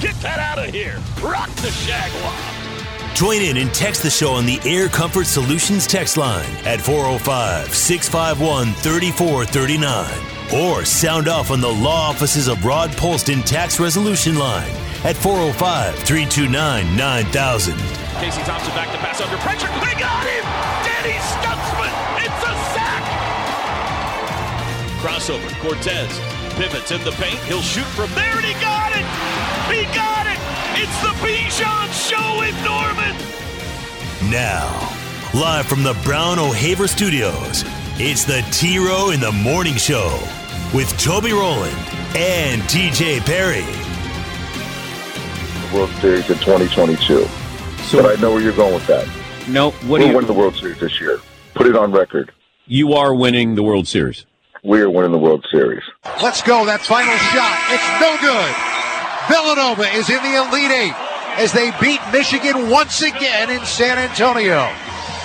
Get that out of here. Rock the Shagwah. Join in and text the show on the Air Comfort Solutions text line at 405 651 3439. Or sound off on the law offices of Rod Polston Tax Resolution line at 405 329 9000. Casey Thompson back to pass under pressure. They got him! Danny Stutsman! It's a sack! Crossover. Cortez pivots in the paint. He'll shoot from there, and he got it! He got it! It's the Bijan Show in Norman! Now, live from the Brown O'Haver Studios, it's the T Row in the Morning Show with Toby Rowland and TJ Perry. The World Series in 2022. but I know where you're going with that. No, what We're do you? winning the World Series this year. Put it on record. You are winning the World Series. We are winning the World Series. Let's go. That final shot. It's no good. Villanova is in the Elite Eight as they beat Michigan once again in San Antonio.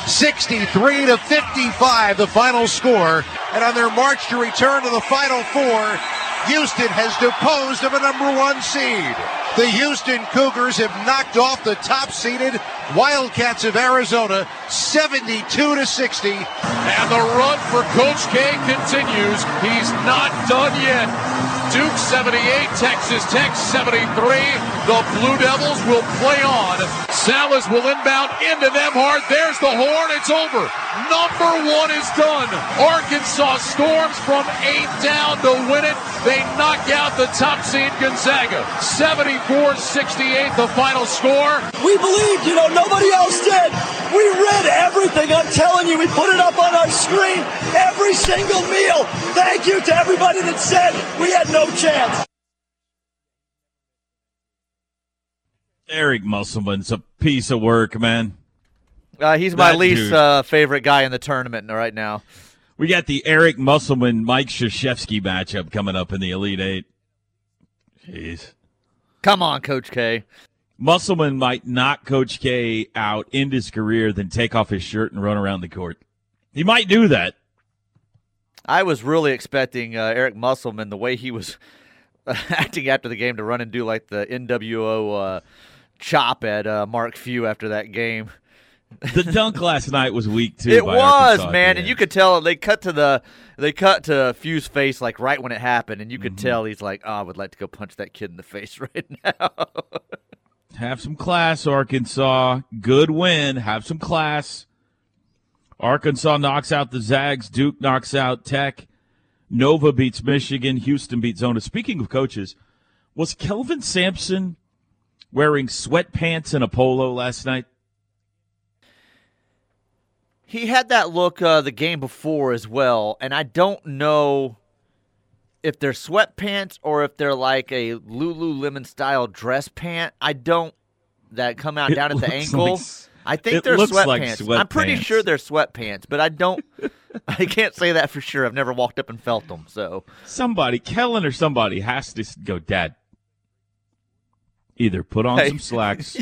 63 to 55, the final score. And on their march to return to the Final Four, Houston has deposed of a number one seed. The Houston Cougars have knocked off the top seeded Wildcats of Arizona 72 to 60. And the run for Coach K continues. He's not done yet. Duke 78, Texas Tech 73. The Blue Devils will play on. Salas will inbound into them hard. There's the horn. It's over. Number one is done. Arkansas storms from eight down to win it. They knock out the top seed Gonzaga. 74-68 the final score. We believed, you know, nobody else did. We read everything. I'm telling you, we put it up on our screen every single meal. Thank you to everybody that said we had no chance. Eric Musselman's a piece of work, man. Uh, he's my That least uh, favorite guy in the tournament right now. We got the Eric Musselman Mike Krzyzewski matchup coming up in the Elite Eight. Jeez. Come on, Coach K. Musselman might knock Coach K out, end his career, then take off his shirt and run around the court. He might do that. I was really expecting uh, Eric Musselman the way he was acting after the game to run and do like the NWO uh, chop at uh, Mark Few after that game. The dunk last night was weak too. it was Arkansas man, and you could tell they cut to the they cut to Few's face like right when it happened, and you could Mm-hmm. tell he's like, "Oh, I would like to go punch that kid in the face right now." Have some class, Arkansas. Good win. Have some class. Arkansas knocks out the Zags. Duke knocks out Tech. Nova beats Michigan. Houston beats Zona. Speaking of coaches, was Kelvin Sampson wearing sweatpants and a polo last night? He had that look uh, the game before as well, and I don't know if they're sweatpants or if they're like a Lululemon style dress pant. I don't that come out It down at the ankle. like I think it they're looks like sweatpants. I'm pretty sure they're sweatpants, but I don't. I can't say that for sure. I've never walked up and felt them. So Somebody, Kellen or somebody, has to go, Dad. Either put on Hey. some slacks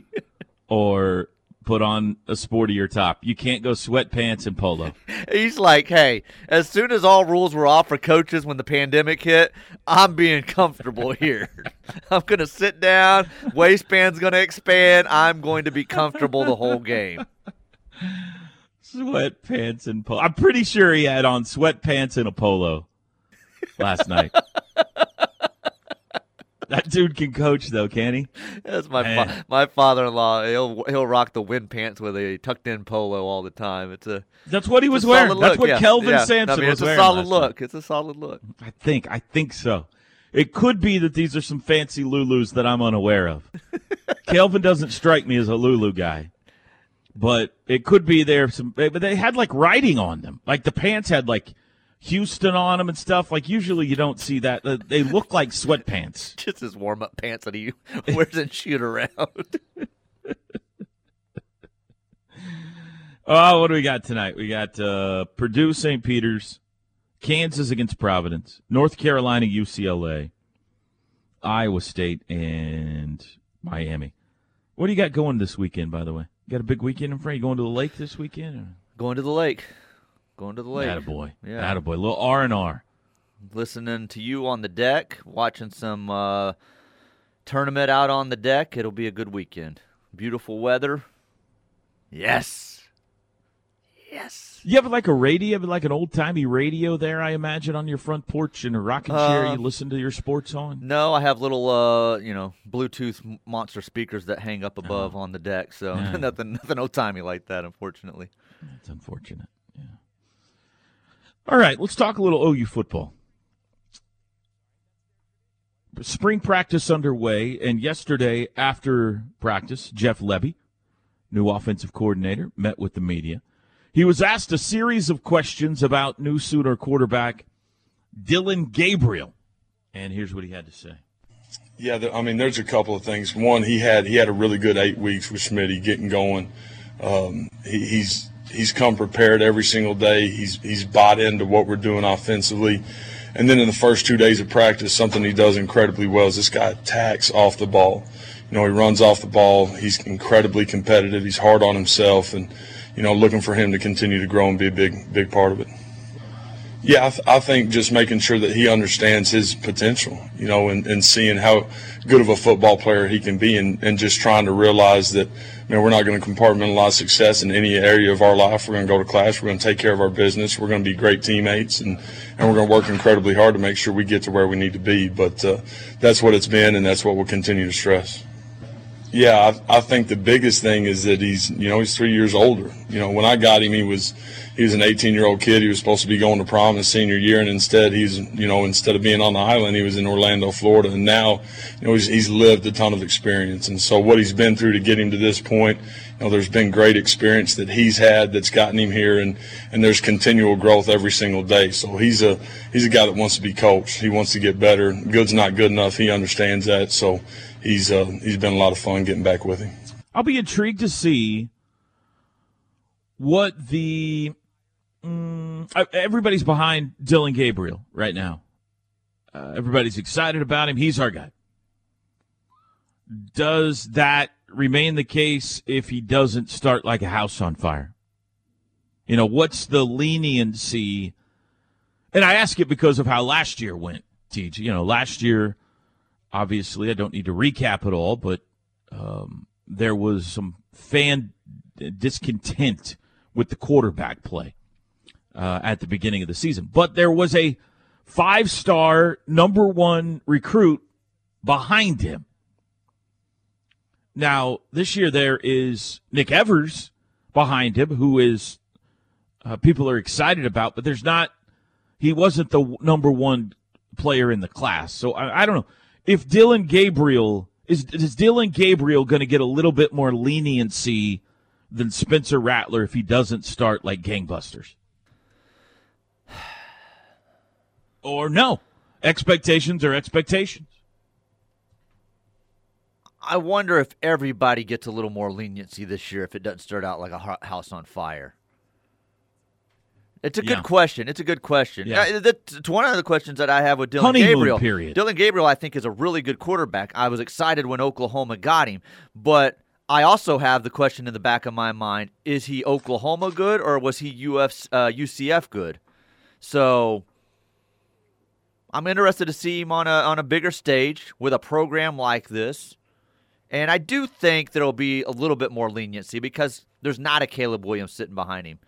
or put on a sportier top. You can't go sweatpants and polo. he's like, "Hey, as soon as all rules were off for coaches when the pandemic hit, I'm being comfortable here. I'm gonna sit down. Waistband's gonna expand. I'm going to be comfortable the whole game." Sweatpants and polo. I'm pretty sure he had on sweatpants and a polo last night. that dude can coach, though, can he? That's my fa- my father-in-law. He'll he'll rock the wind pants with a tucked-in polo all the time. It's a That's what he was wearing. That's what yeah, Kelvin yeah. Sampson I mean, was wearing. it's a solid night. look. It's a solid look. I think. I think so. It could be that these are some fancy Lulus that I'm unaware of. Kelvin doesn't strike me as a Lulu guy, but it could be there some. But they had like writing on them. Like the pants had like Houston on them and stuff. Like usually you don't see that. Uh, They look like sweatpants. Just his warm up pants that he wears and shoot around. Oh, what do we got tonight? We got uh, Purdue, St. Peter's, Kansas against Providence, North Carolina, UCLA, Iowa State, and Miami. What do you got going this weekend? By the way, you got a big weekend in front. You going to the lake this weekend? Or? Going to the lake. Going to the lake. Attaboy. Yeah. Attaboy. little R and R. Listening to you on the deck, watching some uh, tournament out on the deck. It'll be a good weekend. Beautiful weather. Yes. Yes. You have like a radio, like an old timey radio there, I imagine, on your front porch in a rocking chair Uh, you listen to your sports on. No, I have little, uh, you know, Bluetooth monster speakers that hang up above on the deck. So nothing, nothing old timey like that, unfortunately. That's unfortunate. All right, let's talk a little OU football. Spring practice underway, and yesterday after practice, Jeff Lebby, new offensive coordinator, met with the media. He was asked a series of questions about new Sooner quarterback Dillon Gabriel, and here's what he had to say. Yeah, I mean, there's a couple of things. One, he had he had a really good eight weeks with Smitty getting going. Um, he, he's he's come prepared every single day. He's he's bought into what we're doing offensively. And then in the first two days of practice, something he does incredibly well is this guy attacks off the ball. You know, he runs off the ball. He's incredibly competitive. He's hard on himself, and you know, looking for him to continue to grow and be a big big part of it. Yeah, I, th- I think just making sure that he understands his potential, you know, and, and seeing how good of a football player he can be, and, and just trying to realize that, you know, we're not going to compartmentalize success in any area of our life. We're going to go to class. We're going to take care of our business. We're going to be great teammates, and, and we're going to work incredibly hard to make sure we get to where we need to be. But uh, that's what it's been, and that's what we'll continue to stress. Yeah, I, I think the biggest thing is that he's, you know, he's three years older. You know, when I got him, he was, he was an 18 year old kid. He was supposed to be going to prom his senior year, and instead he's, you know, instead of being on the island, he was in Orlando, Florida. And now, you know, he's, he's lived a ton of experience. And so what he's been through to get him to this point, know, there's been great experience that he's had that's gotten him here, and, and there's continual growth every single day. So he's a, he's a guy that wants to be coached. He wants to get better. Good's not good enough. He understands that. So he's, uh, he's been a lot of fun getting back with him. I'll be intrigued to see what the uh, everybody's behind Dillon Gabriel right now. Uh, everybody's excited about him. He's our guy. Does that remain the case if he doesn't start like a house on fire? You know, what's the leniency? And I ask it because of how last year went, TJ. You know, last year, obviously, I don't need to recap it all, but um, there was some fan discontent with the quarterback play uh, at the beginning of the season. But there was a five star number one recruit behind him. Now, this year there is Nick Evers behind him, who is uh, people are excited about, but there's not, he wasn't the number one player in the class. So I, I don't know. If Dillon Gabriel is, is Dillon Gabriel going to get a little bit more leniency than Spencer Rattler if he doesn't start like gangbusters? Or no? Expectations are expectations. I wonder if everybody gets a little more leniency this year if it doesn't start out like a ho- house on fire. It's a good Yeah. question. It's a good question. Yeah. That- It's one of the questions that I have with Dillon Honeymoon Gabriel. period. Dillon Gabriel, I think, is a really good quarterback. I was excited when Oklahoma got him, but I also have the question in the back of my mind: Is he Oklahoma good or was he UF, uh, UCF good? So I'm interested to see him on a on a bigger stage with a program like this. And I do think there'll be a little bit more leniency because there's not a Caleb Williams sitting behind him.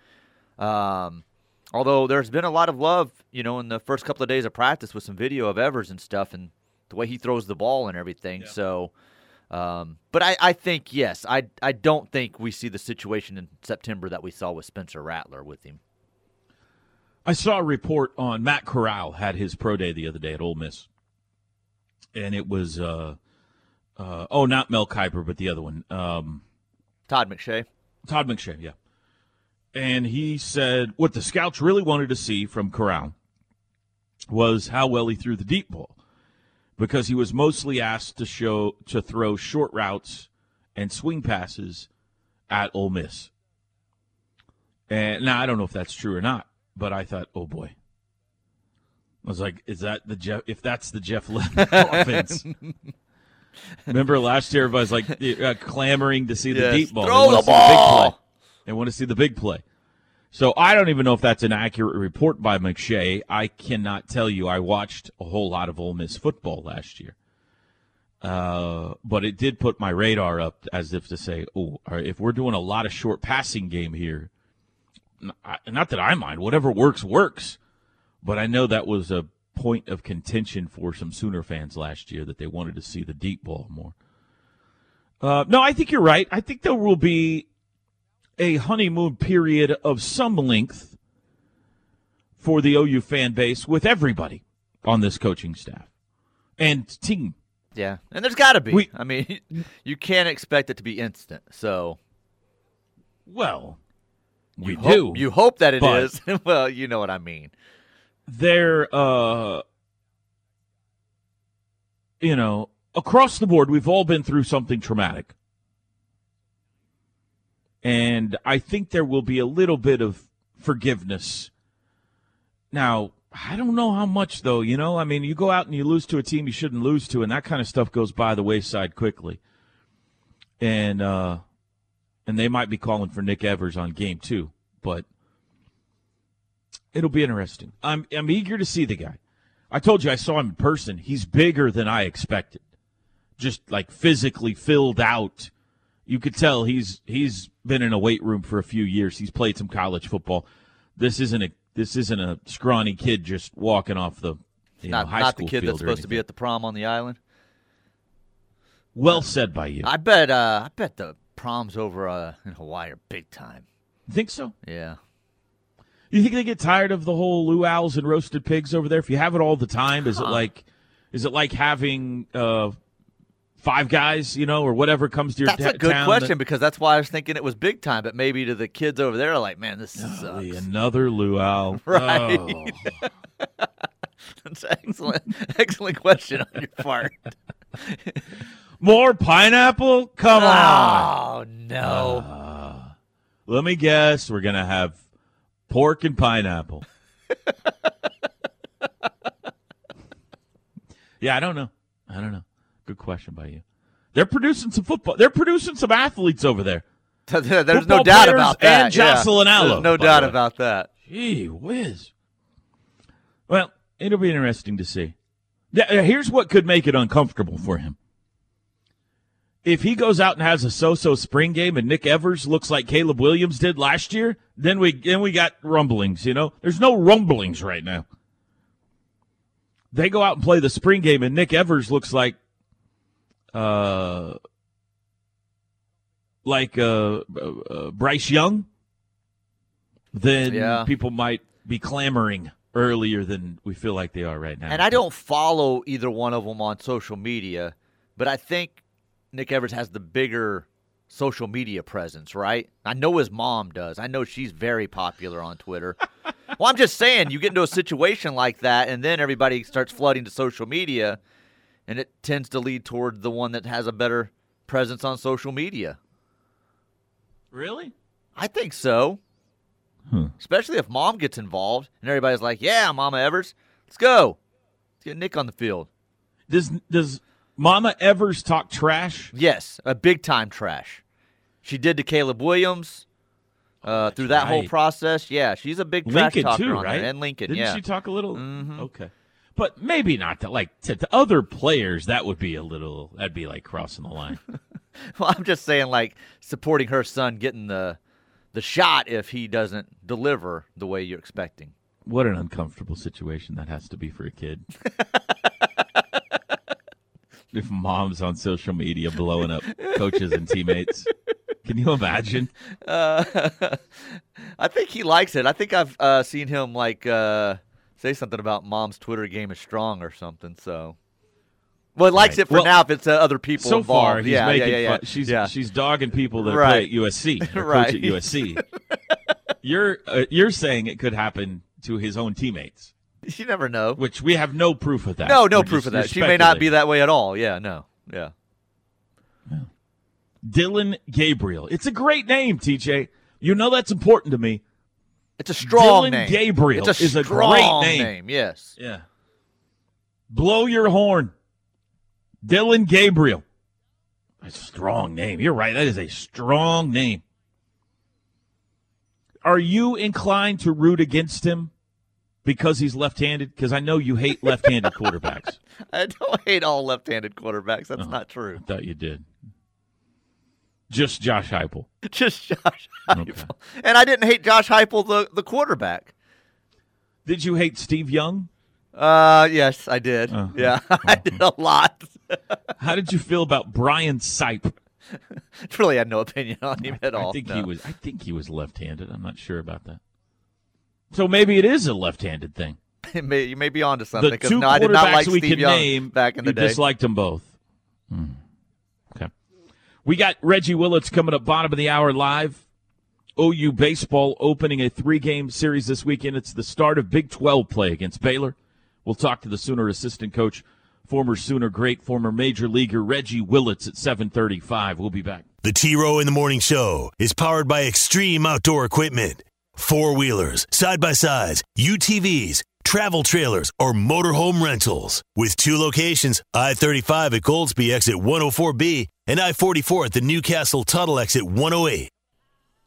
Um, although there's been a lot of love, you know, in the first couple of days of practice with some video of Evers and stuff and the way he throws the ball and everything. So, um, but I, I think, yes, I, I don't think we see the situation in September that we saw with Spencer Rattler with him. I saw a report on Matt Corral had his pro day the other day at Ole Miss, and it was uh, uh, oh not Mel Kiper but the other one, um, Todd McShay. Todd McShay, yeah. And he said what the scouts really wanted to see from Corral was how well he threw the deep ball because he was mostly asked to show to throw short routes and swing passes at Ole Miss. And now I don't know if that's true or not, but I thought, oh boy. I was like, is that the Jeff? If that's the Jeff Lebby offense, remember last year everybody was like uh, clamoring to see the Yes, deep ball. throw They the see big play. ball. They want to see the big play. So I don't even know if that's an accurate report by McShay. I cannot tell you. I watched a whole lot of Ole Miss football last year, uh, but it did put my radar up as if to say, "Oh, if we're doing a lot of short passing game here, not that I mind. Whatever works works." But I know that was a point of contention for some Sooner fans last year that they wanted to see the deep ball more. Uh, no, I think you're right. I think there will be a honeymoon period of some length for the OU fan base with everybody on this coaching staff and team. Yeah, and there's got to be. We- I mean, you can't expect it to be instant. So Well, we you do. Hope, you hope that it but- is. well, you know what I mean. They're, uh, you know, across the board, we've all been through something traumatic. And I think there will be a little bit of forgiveness. Now, I don't know how much, though. You know, I mean, you go out and you lose to a team you shouldn't lose to, and that kind of stuff goes by the wayside quickly. And, uh, and they might be calling for Nick Evers on game two, but it'll be interesting. I'm I'm eager to see the guy. I told you I saw him in person. He's bigger than I expected. Just like physically filled out. You could tell he's he's been in a weight room for a few years. He's played some college football. This isn't a this isn't a scrawny kid just walking off the you know, Not high not the kid field that's supposed to be at the prom on the island. Well said by you. I bet. Uh, I bet the proms over uh, in Hawaii are big time. think so. Yeah. You think they get tired of the whole luau's and roasted pigs over there? If you have it all the time, is it like is it like having uh, five guys, you know, or whatever comes to your That's ta- a good question that- because that's why I was thinking it was big time. But maybe to the kids over there, like, man, this. Golly, another luau. Right. Oh. That's excellent, excellent question on your part. More pineapple? Come on. Oh no! Ah. let me guess. We're gonna have pork and pineapple. yeah, I don't know. I don't know. Good question by you. They're producing some football. They're producing some athletes over there. There's Football no doubt about that. and yeah. Jocelyn Alo, There's no doubt about that. Gee whiz. Well, it'll be interesting to see. Yeah, Here's what could make it uncomfortable for him. If he goes out and has a so-so spring game and Nick Evers looks like Caleb Williams did last year, then we then we got rumblings, you know? There's no rumblings right now. They go out and play the spring game and Nick Evers looks like uh like uh, uh, uh Bryce Young, then Yeah. people might be clamoring earlier than we feel like they are right now. And I don't follow either one of them on social media, but I think Nick Evers has the bigger social media presence, right? I know his mom does. I know she's very popular on Twitter. well, I'm just saying, you get into a situation like that, and then everybody starts flooding to social media, and it tends to lead toward the one that has a better presence on social media. Really? I think so. Hmm. Especially if mom gets involved and everybody's like, "Yeah, Mama Evers, let's go, let's get Nick on the field." Does does Mama Evers talk trash? Yes, a big time trash. She did to Caleb Williams uh, through that whole process. Yeah, she's a big trash Lincoln talker too, on right? there, and Lincoln. Didn't yeah, she talk a little? Mhm. Okay, but maybe not to like to, to other players. That would be a little. That'd be like crossing the line. well, I'm just saying, like supporting her son getting the the shot if he doesn't deliver the way you're expecting. what an uncomfortable situation that has to be for a kid. if mom's on social media blowing up coaches and teammates, can you imagine? Uh, I think he likes it. I think I've uh, seen him like uh, say something about mom's Twitter game is strong or something. So, well, he likes Right. it for Well, now if it's uh, other people so involved. far, he's yeah, making yeah, yeah, fun. She's yeah. she's dogging people that Right. play at USC, Right. coach at USC. you're uh, you're saying it could happen to his own teammates. You never know. which we have no proof of that. No, no We're proof just- of that. She may not be that way at all. Yeah, no. Yeah. Dillon Gabriel. It's a great name, TJ. You know that's important to me. It's a strong Dillon name. Gabriel it's a is a great name. Yes. Yeah. Blow your horn. Dillon Gabriel. A strong name. You're right. That is a strong name. Are you inclined to root against him because he's left-handed? Because I know you hate left-handed quarterbacks. I don't hate all left-handed quarterbacks. That's not true. I thought you did. Just Josh Heupel. Just Josh Heupel. And I didn't hate Josh Heupel, the, the quarterback. Did you hate Steve Young? Uh, yes, I did. Uh-huh. Yeah, I did a lot. How did you feel about Brian Sipe? really had no opinion on him at all. I think no. he was. I think he was left-handed. I'm not sure about that. So maybe it is a left-handed thing. You may, you may be onto something the two no, I did quarterbacks not like we Steve can Young name back in the you day. disliked them both. Hmm. Okay. We got Reggie Willits coming up bottom of the hour live. OU baseball opening a three-game series this weekend. It's the start of Big 12 play against Baylor. We'll talk to the Sooner assistant coach, former Sooner great, former major leaguer Reggie Willits at 7:35. We'll be back. The T Row in the Morning Show is powered by Extreme Outdoor Equipment. Four wheelers, side by sides, UTVs, travel trailers, or motorhome rentals. With two locations I 35 at Goldsby exit 104B and I 44 at the Newcastle Tuttle exit 108.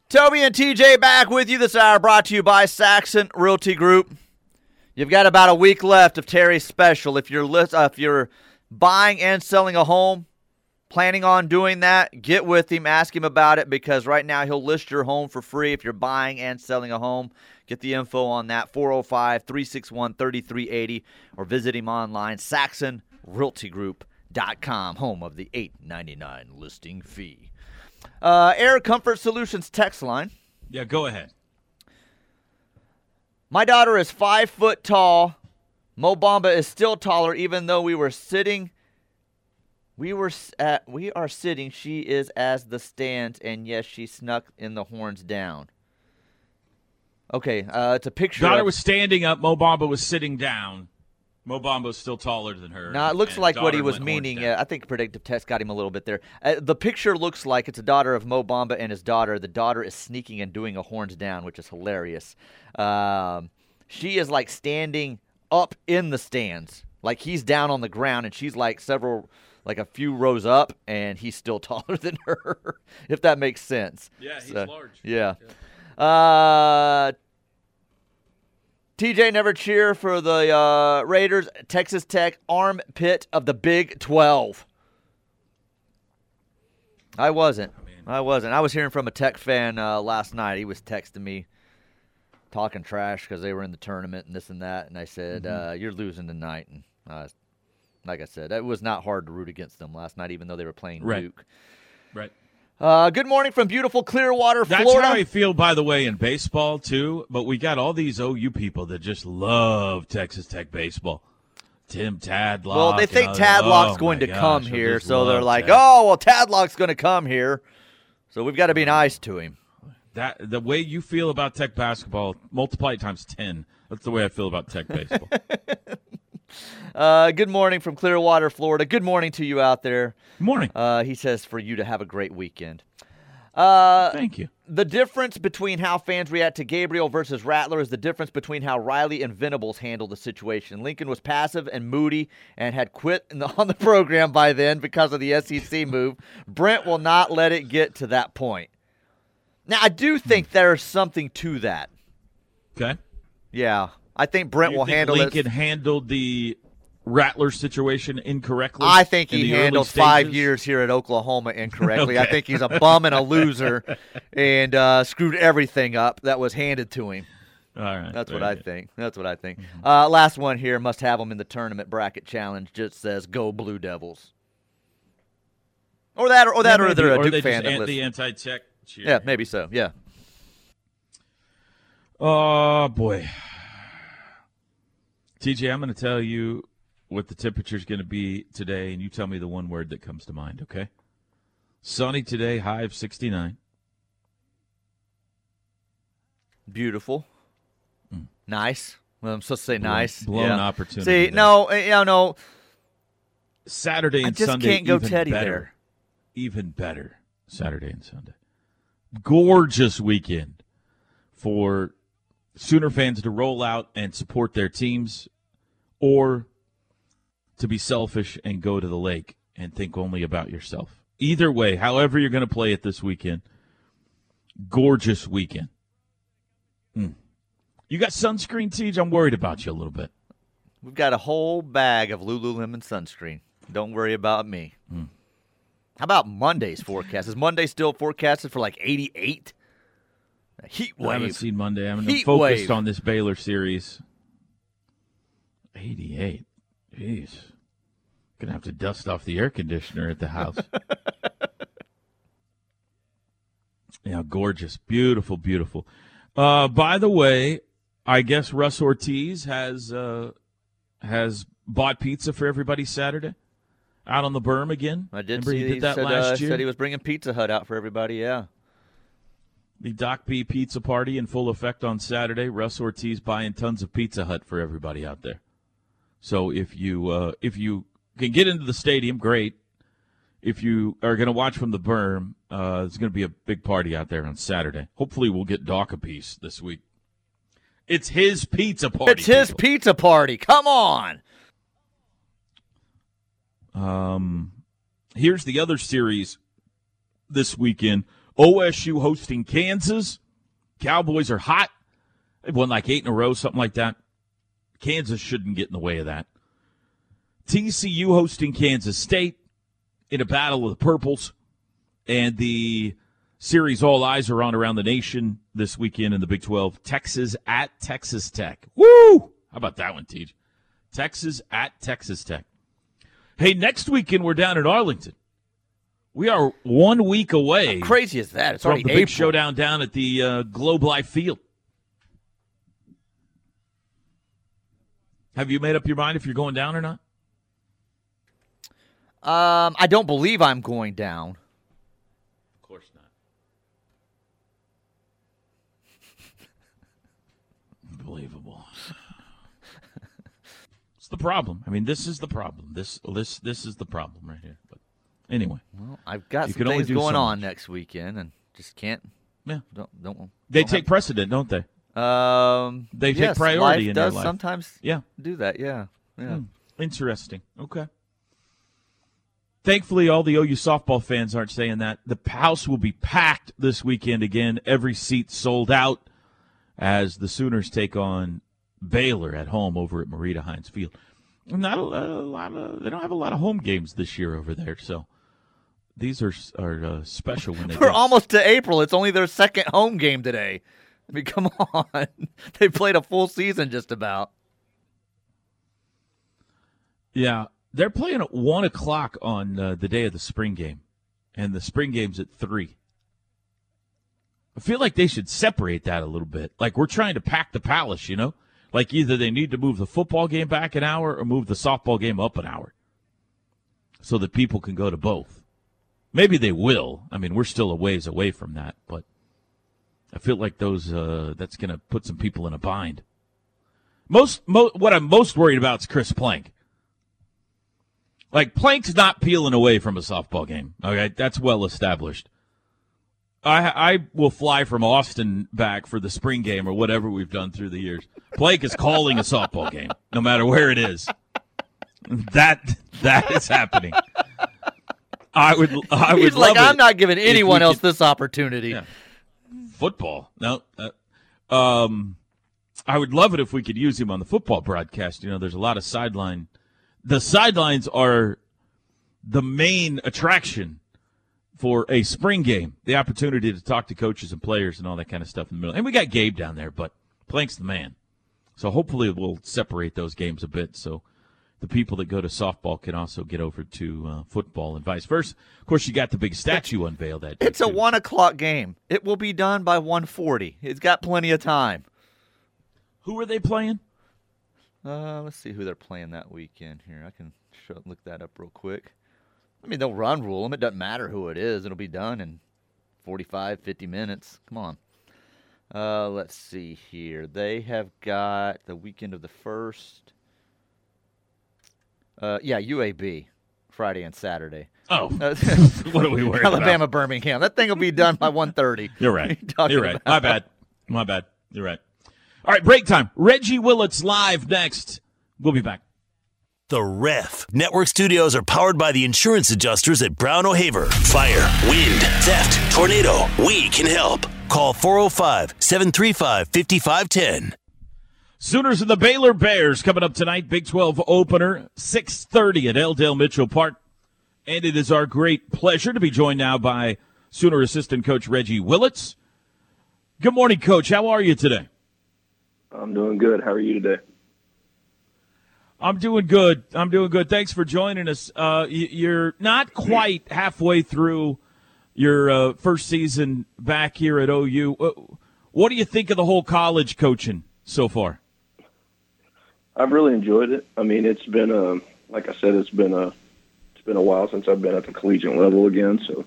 Toby and TJ back with you this hour, brought to you by Saxon Realty Group. You've got about a week left of Terry's special. If you're uh, if you're buying and selling a home, planning on doing that, get with him, ask him about it because right now he'll list your home for free if you're buying and selling a home. Get the info on that 405-361-3380 or visit him online saxonrealtygroup.com, home of the 899 listing fee. Uh, Air Comfort Solutions text line. Yeah, go ahead. My daughter is five foot tall. Mo Bamba is still taller, even though we were sitting. We were at. We are sitting. She is as the stands, and yes, she snuck in the horns down. Okay, uh, it's a picture. Daughter of- was standing up. Mo Bamba was sitting down. Mo Bamba's still taller than her. No, it looks like what he was meaning. Uh, I think predictive test got him a little bit there. Uh, the picture looks like it's a daughter of Mo Bamba and his daughter. The daughter is sneaking and doing a horns down, which is hilarious. Um, she is like standing up in the stands, like he's down on the ground, and she's like several, like a few rows up, and he's still taller than her. if that makes sense. Yeah, he's So, large. Yeah. Uh, TJ never cheer for the uh, Raiders. Texas Tech armpit of the Big 12. I wasn't. I wasn't. I was hearing from a Tech fan uh, last night. He was texting me, talking trash because they were in the tournament and this and that. And I said, uh, "You're losing tonight." And like I said, it was not hard to root against them last night, even though they were playing Right. Duke. Right. Uh, good morning from beautiful Clearwater, That's Florida. That's how I feel, by the way, in baseball too. But we got all these OU people that just love Texas Tech baseball. Tim Tadlock. Well, they think Tadlock's oh going to gosh, come here, so they're like, Tad. "Oh, well, Tadlock's going to come here, so we've got to be nice to him." That the way you feel about Tech basketball, multiply it times ten. That's the way I feel about Tech baseball. Uh, good morning from Clearwater, Florida. Good morning to you out there. Morning. Uh, he says for you to have a great weekend. Uh, Thank you. The difference between how fans react to Gabriel versus Rattler is the difference between how Riley and Venables handle the situation. Lincoln was passive and moody and had quit in the, on the program by then because of the SEC move. Brent will not let it get to that point. Now, I do think there's something to that. Okay. Yeah, I think Brent will think handle Lincoln it. handled the Rattler situation incorrectly. I think he handled five years here at Oklahoma incorrectly. I think he's a bum and a loser, and uh, screwed everything up that was handed to him. All right. That's what I good. think. That's what I think. Uh, last one here must have them in the tournament bracket challenge. Just says go Blue Devils, or that, or, or that, Yeah, or they're a or Duke they fan. just the anti-tech cheer. yeah, maybe so. Yeah. Oh boy, TJ, I'm going to tell you what the temperature is going to be today, and you tell me the one word that comes to mind. Okay? Sunny today, high of 69. Beautiful. Hmm. Nice. Well, I'm supposed to say Blown- nice. blown yeah. opportunity See, there. no, eh, you know, Saturday I and just Sunday can't go Teddy better. there. Even better. Saturday and Sunday. Gorgeous weekend for Sooner fans to roll out and support their teams or to be selfish and go to the lake and think only about yourself. Either way, however you're going to play it this weekend, gorgeous weekend. Mm. You got sunscreen, Tej? I'm worried about you a little bit. we've got a whole bag of Lululemon sunscreen. Don't worry about me. Hmm. How about Monday's forecast? Is Monday still forecasted for like 88? A heat I haven't seen Monday. I haven't Heat focused wave. on this Baylor series. 88. Jeez. Gonna have to dust off the air conditioner at the house. yeah, gorgeous. Beautiful, beautiful. Uh, by the way, I guess Russ Ortiz has uh, has bought pizza for everybody Saturday out on the berm again. I did Remember see he he did that said, last uh, year. said he was bringing Pizza Hut out for everybody. Yeah. The Doc B Pizza Party in full effect on Saturday. Russ Ortiz buying tons of Pizza Hut for everybody out there. So if you uh, if you can get into the stadium, great. If you are going to watch from the berm, uh, there's going to be a big party out there on Saturday. Hopefully, we'll get Doc a piece this week. It's his pizza party. it's his people. pizza party. Come on. Um, here's the other series this weekend. OSU hosting Kansas. Cowboys are hot. They've won like eight in a row, something like that. Kansas shouldn't get in the way of that. TCU hosting Kansas State in a battle of the Purples. And the series all eyes are on around the nation this weekend in the Big 12. Texas at Texas Tech. Woo! How about that one, Tej? Texas at Texas Tech. Hey, next weekend we're down in Arlington. We are one week away How crazy is that? It's already the big showdown down at the uh, Globe Life Field. Have you made up your mind if you're going down or not? Um, I don't believe I'm going down. Of course not. Unbelievable. it's the problem. I mean, this is the problem. This this this is the problem right here. But anyway, Well, I've got some things going so on next weekend, and just can't. Yeah. Don't don't. they don't take precedent, don't they? Um. They take yes, priority life in does life. sometimes. Yeah. Do that. Yeah. Yeah. Hmm. Interesting. Okay. Thankfully, all the OU softball fans aren't saying that. The house will be packed this weekend again. Every seat sold out as the Sooners take on Baylor at home over at Marita Hynes Field. Not a, a lot of they don't have a lot of home games this year over there, so these are are uh, special when they We're get- almost to April. It's only their second home game today. I mean, come on. they played a full season just about. Yeah, they're playing at one o'clock on uh, the day of the spring game, and the spring game's at three. I feel like they should separate that a little bit. Like we're trying to pack the palace, you know. Like either they need to move the football game back an hour or move the softball game up an hour, so that people can go to both. Maybe they will. I mean, we're still a ways away from that, but I feel like those uh, that's going to put some people in a bind. Most, mo- what I'm most worried about is Chris Plank. Like Plank's not peeling away from a softball game. Okay, that's well established. I I will fly from Austin back for the spring game or whatever we've done through the years. Plank is calling a softball game, no matter where it is. That that is happening. I would I would He's like, it I'm not giving anyone else could- this opportunity. Yeah. Football. No, uh, um, I would love it if we could use him on the football broadcast. You know, there's a lot of sideline. The sidelines are the main attraction for a spring game. The opportunity to talk to coaches and players and all that kind of stuff in the middle. And we got Gabe down there, but Plank's the man. So hopefully we'll separate those games a bit so the people that go to softball can also get over to uh, football and vice versa. Of course, you got the big statue unveiled that day. It's a one o'clock game. It will be done by one forty. It's got plenty of time. Who are they playing? Uh, let's see who they're playing that weekend here. I can show, look that up real quick. I mean, they'll run rule them. It doesn't matter who it is. It'll be done in 45, 50 minutes. Come on. Uh, let's see here. They have got the weekend of the first. Uh, yeah, UAB, Friday and Saturday. Oh, Uh, what are we worried Alabama, about? Birmingham. That thing will be done by 1.30. You're right. talking You're right. about? My bad. My bad. You're right. All right, break time. Reggie Willits live next. We'll be back. The Ref. Network studios are powered by the insurance adjusters at Brown O'Haver. Fire, wind, theft, tornado. We can help. Call 405 735 5510. Sooners and the Baylor Bears coming up tonight. Big 12 opener, 6:30 at L. Dale Mitchell Park. And it is our great pleasure to be joined now by Sooner assistant coach Reggie Willits. Good morning, coach. How are you today? I'm doing good. How are you today? I'm doing good. I'm doing good. Thanks for joining us. Uh, you're not quite halfway through your uh, first season back here at OU. Uh, What do you think of the whole college coaching so far? I've really enjoyed it. I mean, it's been a like I said, it's been a it's been a while since I've been at the collegiate level again, so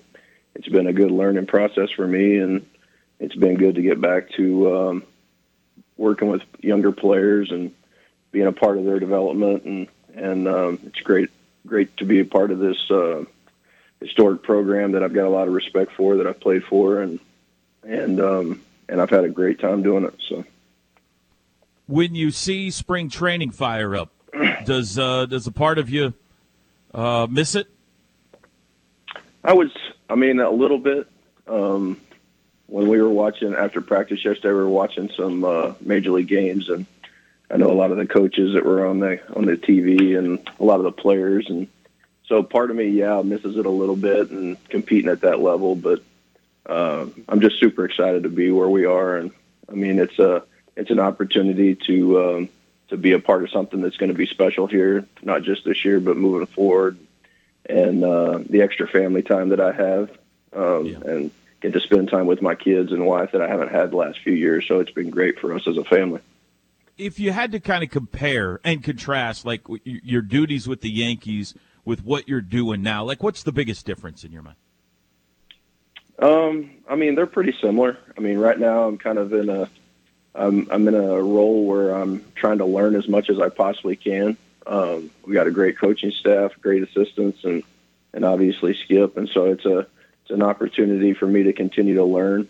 it's been a good learning process for me, and it's been good to get back to um, working with younger players and being a part of their development, and and um, it's great great to be a part of this uh, historic program that I've got a lot of respect for, that I've played for, and and um, and I've had a great time doing it. So. When you see spring training fire up, does uh, does a part of you uh, miss it? I was, I mean, a little bit. Um, when we were watching after practice yesterday, we were watching some uh, major league games, and I know a lot of the coaches that were on the on the TV and a lot of the players, and so part of me, yeah, misses it a little bit and competing at that level. But uh, I'm just super excited to be where we are, and I mean, it's a it's an opportunity to um, to be a part of something that's going to be special here, not just this year, but moving forward and uh, the extra family time that I have, um, and get to spend time with my kids and wife that I haven't had the last few years. So it's been great for us as a family. If you had to kind of compare and contrast, like your duties with the Yankees with what you're doing now, like what's the biggest difference in your mind? Um, I mean, they're pretty similar. I mean, right now I'm kind of in a, I'm, I'm in a role where I'm trying to learn as much as I possibly can. Um, we got a great coaching staff, great assistants, and and obviously Skip, and so it's a it's an opportunity for me to continue to learn.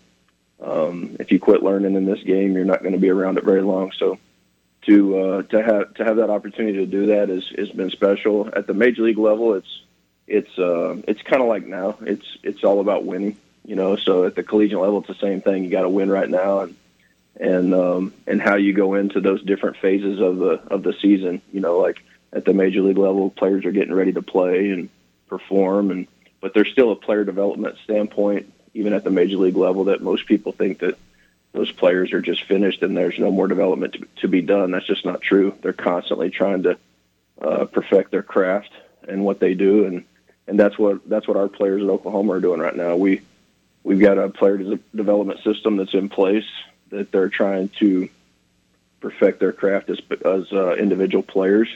Um, if you quit learning in this game, you're not going to be around it very long. So to uh, to have to have that opportunity to do that is has been special. At the major league level, it's it's uh, it's kind of like now. It's it's all about winning, you know. So at the collegiate level, it's the same thing. You got to win right now, and and um, and how you go into those different phases of the of the season. You know, like at the major league level, players are getting ready to play and perform, and but there's still a player development standpoint, even at the major league level, that most people think that those players are just finished and there's no more development to, to be done. That's just not true. They're constantly trying to uh, perfect their craft and what they do, and and that's what that's what our players at Oklahoma are doing right now. We we've got a player development system that's in place that they're trying to perfect their craft as as uh, individual players,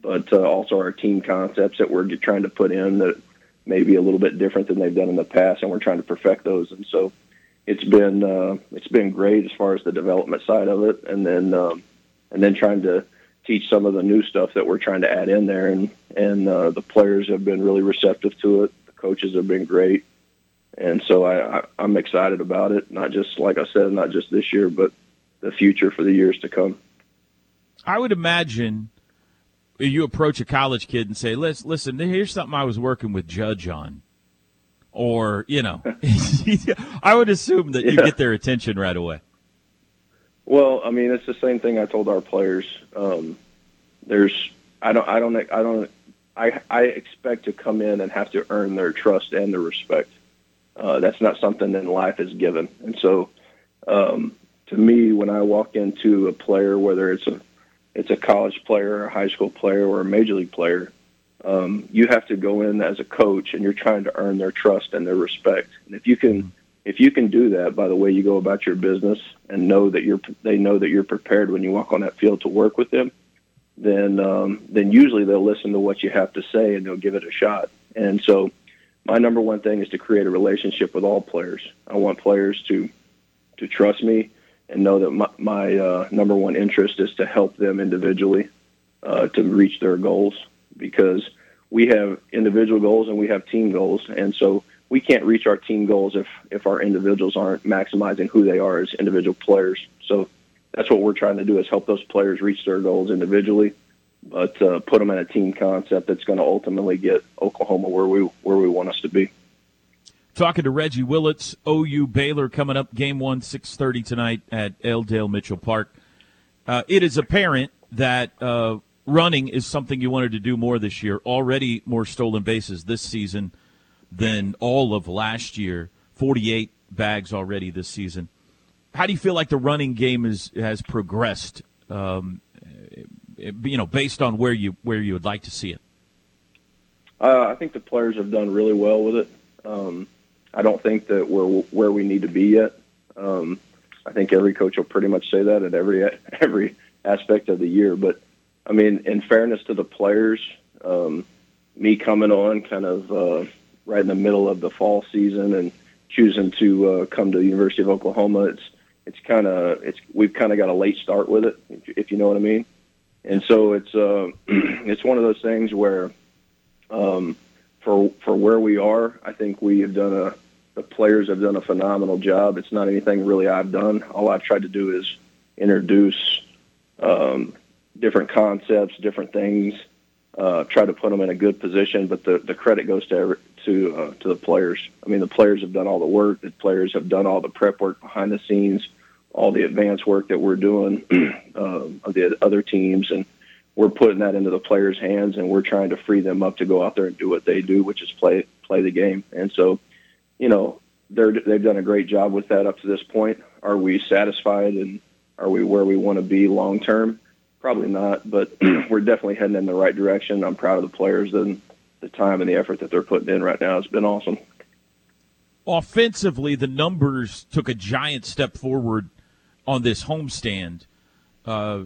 but uh, also our team concepts that we're trying to put in that may be a little bit different than they've done in the past, and we're trying to perfect those. And so it's been uh, it's been great as far as the development side of it, and then um, and then trying to teach some of the new stuff that we're trying to add in there, and and uh, the players have been really receptive to it. The coaches have been great, and so I, I I'm excited about it. Not just like I said, not just this year, but the future for the years to come. I would imagine you approach a college kid and say, "Listen, listen, here's something I was working with Judge on," or you know, I would assume that you Yeah. get their attention right away. Well, I mean, it's the same thing I told our players. Um, there's, I don't, I don't, I don't, I, I expect to come in and have to earn their trust and their respect. Uh, that's not something that life is given. And so, um, to me, when I walk into a player, whether it's a, it's a college player, or a high school player, or a major league player, um, you have to go in as a coach and you're trying to earn their trust and their respect. And if you can, if you can do that by the way you go about your business and know that you're, they know that you're prepared when you walk on that field to work with them, then, um, then usually they'll listen to what you have to say and they'll give it a shot. And so my number one thing is to create a relationship with all players. I want players to, to trust me and know that my, my uh, number one interest is to help them individually uh, to reach their goals because we have individual goals and we have team goals, and so we can't reach our team goals if if our individuals aren't maximizing who they are as individual players. So that's what we're trying to do is help those players reach their goals individually, but uh, put them in a team concept that's going to ultimately get Oklahoma where we where we want us to be. Talking to Reggie Willits, OU Baylor coming up, game one, six thirty tonight at L. Dale Mitchell Park. Uh, it is apparent that uh, running is something you wanted to do more this year. Already more stolen bases this season than all of last year. Forty-eight bags already this season. How do you feel like the running game is has progressed? Um, you know, based on where you where you would like to see it. Uh, I think the players have done really well with it. Um, I don't think that we're where we need to be yet. Um, I think every coach will pretty much say that at every every aspect of the year. But I mean, in fairness to the players, um, me coming on kind of uh, right in the middle of the fall season and choosing to uh, come to the University of Oklahoma, it's it's kind of it's we've kind of got a late start with it, if, if you know what I mean. And so it's uh, it's one of those things where um, for for where we are, I think we have done a the players have done a phenomenal job. It's not anything really I've done. All I've tried to do is introduce um, different concepts, different things, uh, try to put them in a good position. But the, the credit goes to every, to uh, to the players. I mean, the players have done all the work. The players have done all the prep work behind the scenes, all the advanced work that we're doing um, of the other teams, and we're putting that into the players' hands, and we're trying to free them up to go out there and do what they do, which is play play the game. And so you know, they're they've done a great job with that up to this point. Are we satisfied and are we where we want to be long term? Probably not, but we're definitely heading in the right direction. I'm proud of the players and the time and the effort that they're putting in right now. It's been awesome. Offensively, the numbers took a giant step forward on this homestand. Uh,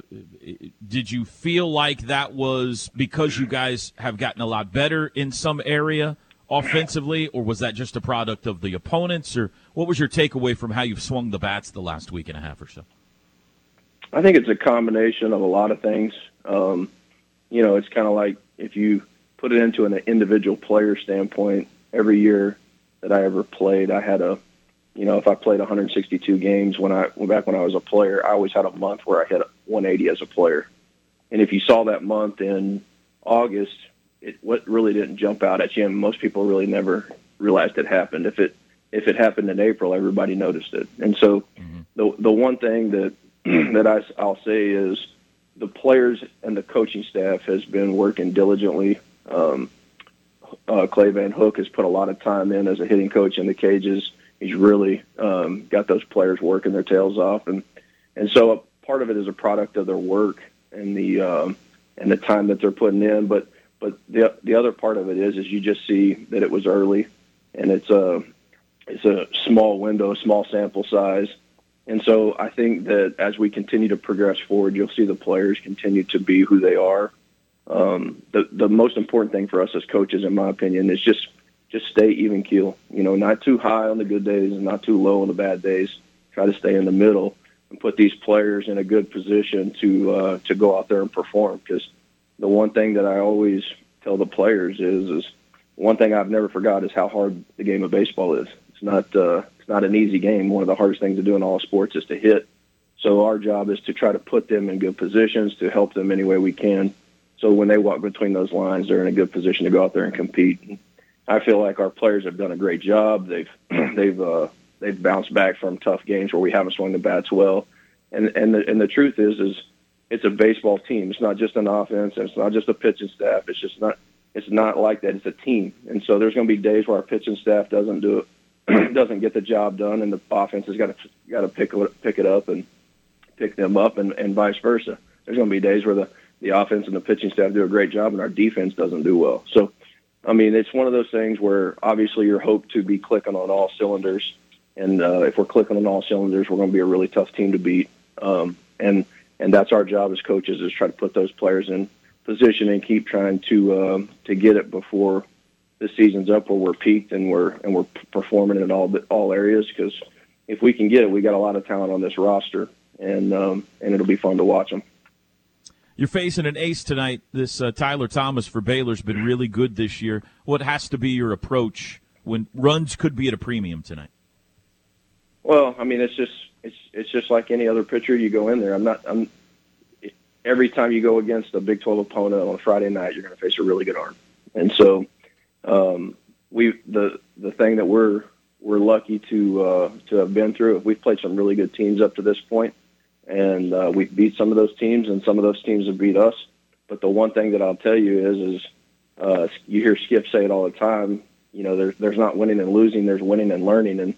did you feel like that was because you guys have gotten a lot better in some area? offensively, or was that just a product of the opponents? Or what was your takeaway from how you've swung the bats the last week and a half or so? I think it's a combination of a lot of things. Um, you know, it's kind of like if you put it into an individual player standpoint, every year that I ever played, I had a, you know, if I played 162 games when I went back when I was a player, I always had a month where I hit 180 as a player. And if you saw that month in August, it what really didn't jump out at you, and most people really never realized it happened. If it if it happened in April, everybody noticed it. And so mm-hmm. the the one thing that that I, I'll say is the players and the coaching staff has been working diligently. Um, uh, Clay Van Hook has put a lot of time in as a hitting coach in the cages. He's really um, got those players working their tails off, and and so a part of it is a product of their work and the um, and the time that they're putting in. But but the the other part of it is is you just see that it was early, and it's a it's a small window, small sample size, and so I think that as we continue to progress forward, you'll see the players continue to be who they are. Um, the the most important thing for us as coaches, in my opinion, is just just stay even keel. You know, not too high on the good days and not too low on the bad days. Try to stay in the middle and put these players in a good position to uh, to go out there and perform because the one thing that I always tell the players is is one thing I've never forgot is how hard the game of baseball is. It's not uh, it's not an easy game. One of the hardest things to do in all sports is to hit. So our job is to try to put them in good positions to help them any way we can. So when they walk between those lines, they're in a good position to go out there and compete. I feel like our players have done a great job. They've they've uh, they've bounced back from tough games where we haven't swung the bats well. And and the and the truth is is it's a baseball team. It's not just an offense. It's not just a pitching staff. It's just not. It's not like that. It's a team, and so there's going to be days where our pitching staff doesn't do it, doesn't get the job done, and the offense has got to got to pick pick it up and pick them up, and, and vice versa. There's going to be days where the the offense and the pitching staff do a great job, and our defense doesn't do well. So, I mean, it's one of those things where obviously you're hoped to be clicking on all cylinders, and uh, if we're clicking on all cylinders, we're going to be a really tough team to beat. Um, and and that's our job as coaches is try to put those players in position and keep trying to um, to get it before the season's up where we're peaked and we're and we're performing in all all areas because if we can get it, we got a lot of talent on this roster, and um, and it'll be fun to watch them. You're facing an ace tonight. This uh, Tyler Thomas for Baylor's been really good this year. What has to be your approach when runs could be at a premium tonight? Well, I mean, it's just it's it's just like any other pitcher. You go in there. I'm not. I'm. Every time you go against a Big 12 opponent on a Friday night, you're going to face a really good arm, and so um, we the the thing that we're we're lucky to uh, to have been through. We've played some really good teams up to this point, and uh, we've beat some of those teams, and some of those teams have beat us. But the one thing that I'll tell you is, is uh, you hear Skip say it all the time. You know, there's there's not winning and losing. There's winning and learning, and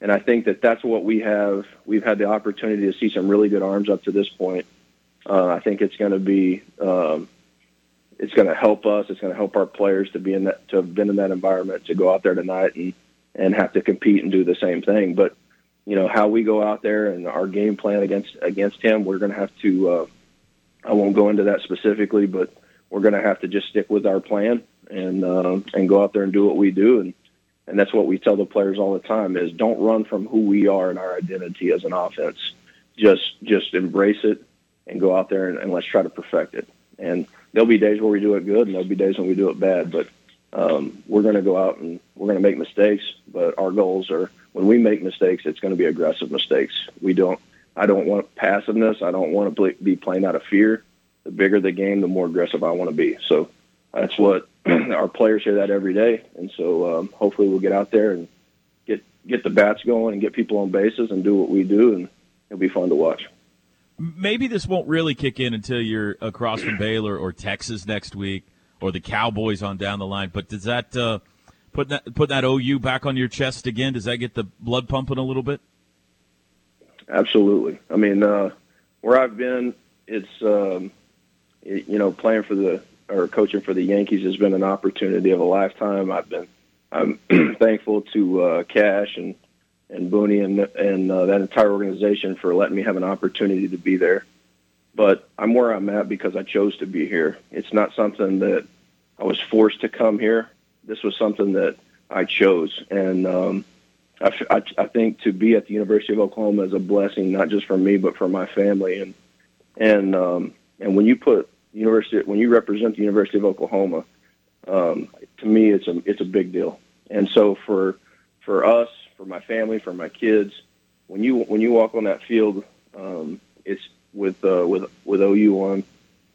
and I think that that's what we have. We've had the opportunity to see some really good arms up to this point. Uh, I think it's going to be. Um, it's going to help us. It's going to help our players to be in that, to have been in that environment, to go out there tonight and and have to compete and do the same thing. But you know how we go out there and our game plan against against him, we're going to have to. Uh, I won't go into that specifically, but we're going to have to just stick with our plan and uh, and go out there and do what we do. And and that's what we tell the players all the time: is don't run from who we are and our identity as an offense. Just just embrace it and go out there and, and let's try to perfect it. And there'll be days where we do it good, and there'll be days when we do it bad. But um, we're going to go out and we're going to make mistakes. But our goals are when we make mistakes, it's going to be aggressive mistakes. We don't. I don't want passiveness. I don't want to be playing out of fear. The bigger the game, the more aggressive I want to be. So that's what our players hear that every day, and so um, hopefully we'll get out there and get get the bats going and get people on bases and do what we do, and it'll be fun to watch maybe this won't really kick in until you're across from Baylor or Texas next week or the Cowboys on down the line. But does that uh, put that put that OU back on your chest again? Does that get the blood pumping a little bit? Absolutely. I mean, uh, where I've been, it's um, it, you know playing for the or coaching for the Yankees has been an opportunity of a lifetime. I've been I'm thankful to uh, Cash and and Booney and and uh, that entire organization for letting me have an opportunity to be there. But I'm where I'm at because I chose to be here. It's not something that I was forced to come here. This was something that I chose, and um, I, I, I think to be at the University of Oklahoma is a blessing, not just for me but for my family. And and um, and when you put university when you represent the University of Oklahoma, um, to me it's a it's a big deal. And so for for us for my family, for my kids. When you when you walk on that field, um, it's with uh, with with OU on.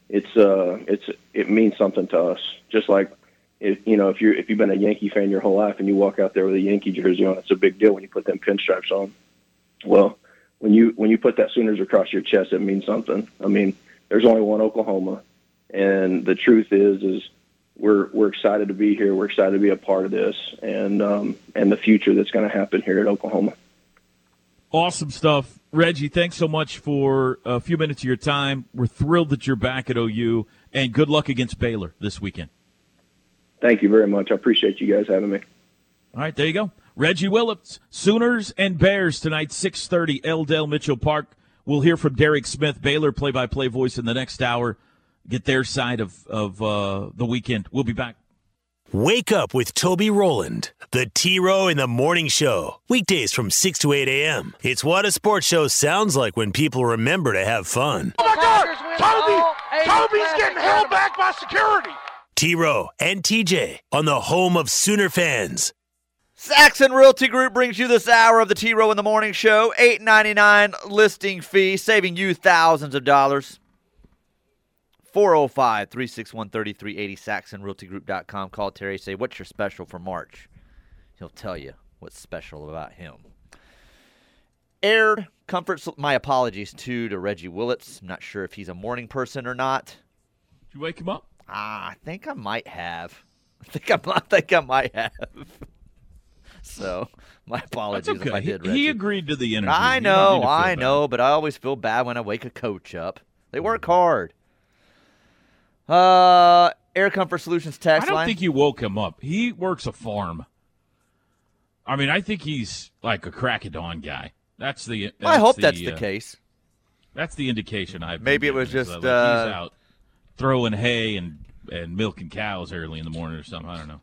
It's uh, it's it means something to us. Just like if you know if you're if you've been a Yankee fan your whole life and you walk out there with a Yankee jersey on, it's a big deal when you put them pinstripes on. Well, when you when you put that Sooners across your chest, it means something. I mean, there's only one Oklahoma, and the truth is is we're we're excited to be here. We're excited to be a part of this and um, and the future that's going to happen here at Oklahoma. Awesome stuff, Reggie. Thanks so much for a few minutes of your time. We're thrilled that you're back at OU, and good luck against Baylor this weekend. Thank you very much. I appreciate you guys having me. All right, there you go. Reggie Willits, Sooners and Bears tonight, 6:30, L. Dale Mitchell Park. We'll hear from Derek Smith, Baylor play-by-play voice in the next hour get their side of, of uh, the weekend. We'll be back. Wake up with Toby Rowland, the T Row in the Morning Show. Weekdays from 6 to 8 a.m. It's what a sports show sounds like when people remember to have fun. Oh my God! Toby! Toby's getting held back by security! T Row and TJ on the home of Sooner fans. Saxon Realty Group brings you this hour of the T Row in the Morning Show. Eight ninety nine listing fee, saving you thousands of dollars. 405 361 3380, SaxonRealtyGroup.com. Call Terry, say, What's your special for March? He'll tell you what's special about him. Air Comfort. My apologies too to Reggie Willits. I'm not sure if he's a morning person or not. Did you wake him up? Ah, I think I might have. I think I, I think I might have. so my apologies okay. if I did. Reggie. He agreed to the interview. I know, I know, but I always feel bad when I wake a coach up. They work hard. Uh, Air Comfort Solutions text I don't line. think you woke him up. He works a farm. I mean, I think he's like a crack of dawn guy. That's the. That's I hope the, that's the uh, case. That's the indication I've. Maybe it was just, like, uh, he's out throwing hay and and milking cows early in the morning or something. I don't know.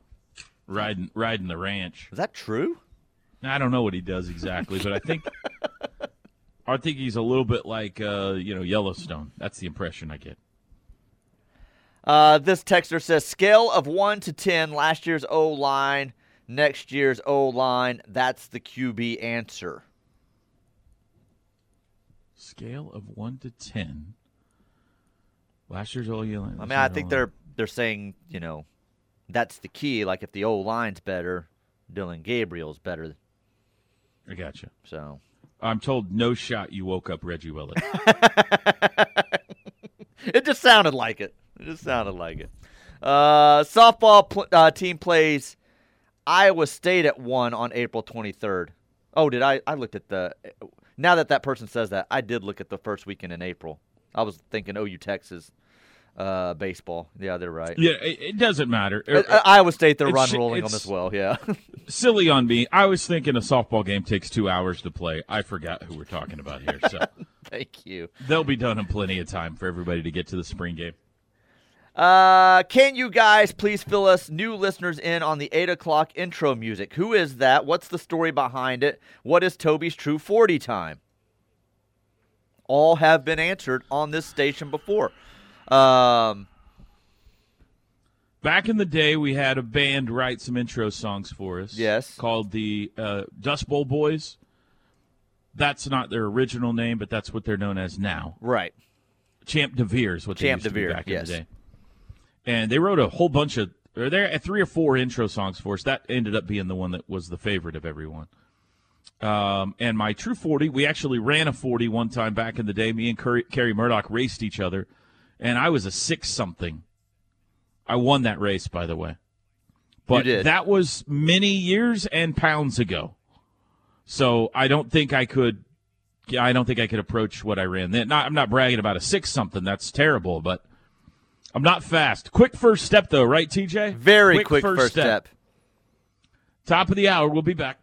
Riding riding the ranch. Is that true? I don't know what he does exactly, but I think I think he's a little bit like uh, you know Yellowstone. That's the impression I get. Uh, this texter says scale of one to ten. Last year's O line, next year's O line. That's the QB answer. Scale of one to ten. Last year's O line. I mean, I think they're they're saying you know that's the key. Like if the O line's better, Dillon Gabriel's better. I got you. So I'm told no shot you woke up Reggie Willett. it just sounded like it. It just sounded like it. Uh, softball pl- uh, team plays Iowa State at one on April 23rd. Oh, did I? I looked at the. Now that that person says that, I did look at the first weekend in April. I was thinking OU Texas uh, baseball. Yeah, they're right. Yeah, it, it doesn't matter. Uh, uh, Iowa State, they're run rolling them as well. Yeah. Silly on me. I was thinking a softball game takes two hours to play. I forgot who we're talking about here. So Thank you. they'll be done in plenty of time for everybody to get to the spring game. Uh, can you guys please fill us new listeners in on the eight o'clock intro music? Who is that? What's the story behind it? What is Toby's true forty time? All have been answered on this station before. Um, Back in the day, we had a band write some intro songs for us. Yes. Called the uh, Dust Bowl Boys. That's not their original name, but that's what they're known as now. right. Champ DeVere is what they Champ used to be DeVere, back yes. in the day. And they wrote a whole bunch of, or there three or four intro songs for us. That ended up being the one that was the favorite of everyone. Um, and my true 40, we actually ran a 40 one time back in the day. Me and Curry, Kerry Murdoch raced each other, and I was a six something. I won that race, by the way. But did. that was many years and pounds ago. So I don't think I could. I don't think I could approach what I ran then. Not, I'm not bragging about a six something. That's terrible, but I'm not fast. Quick first step, though, right, TJ? Very quick, first step. Top of the hour. We'll be back.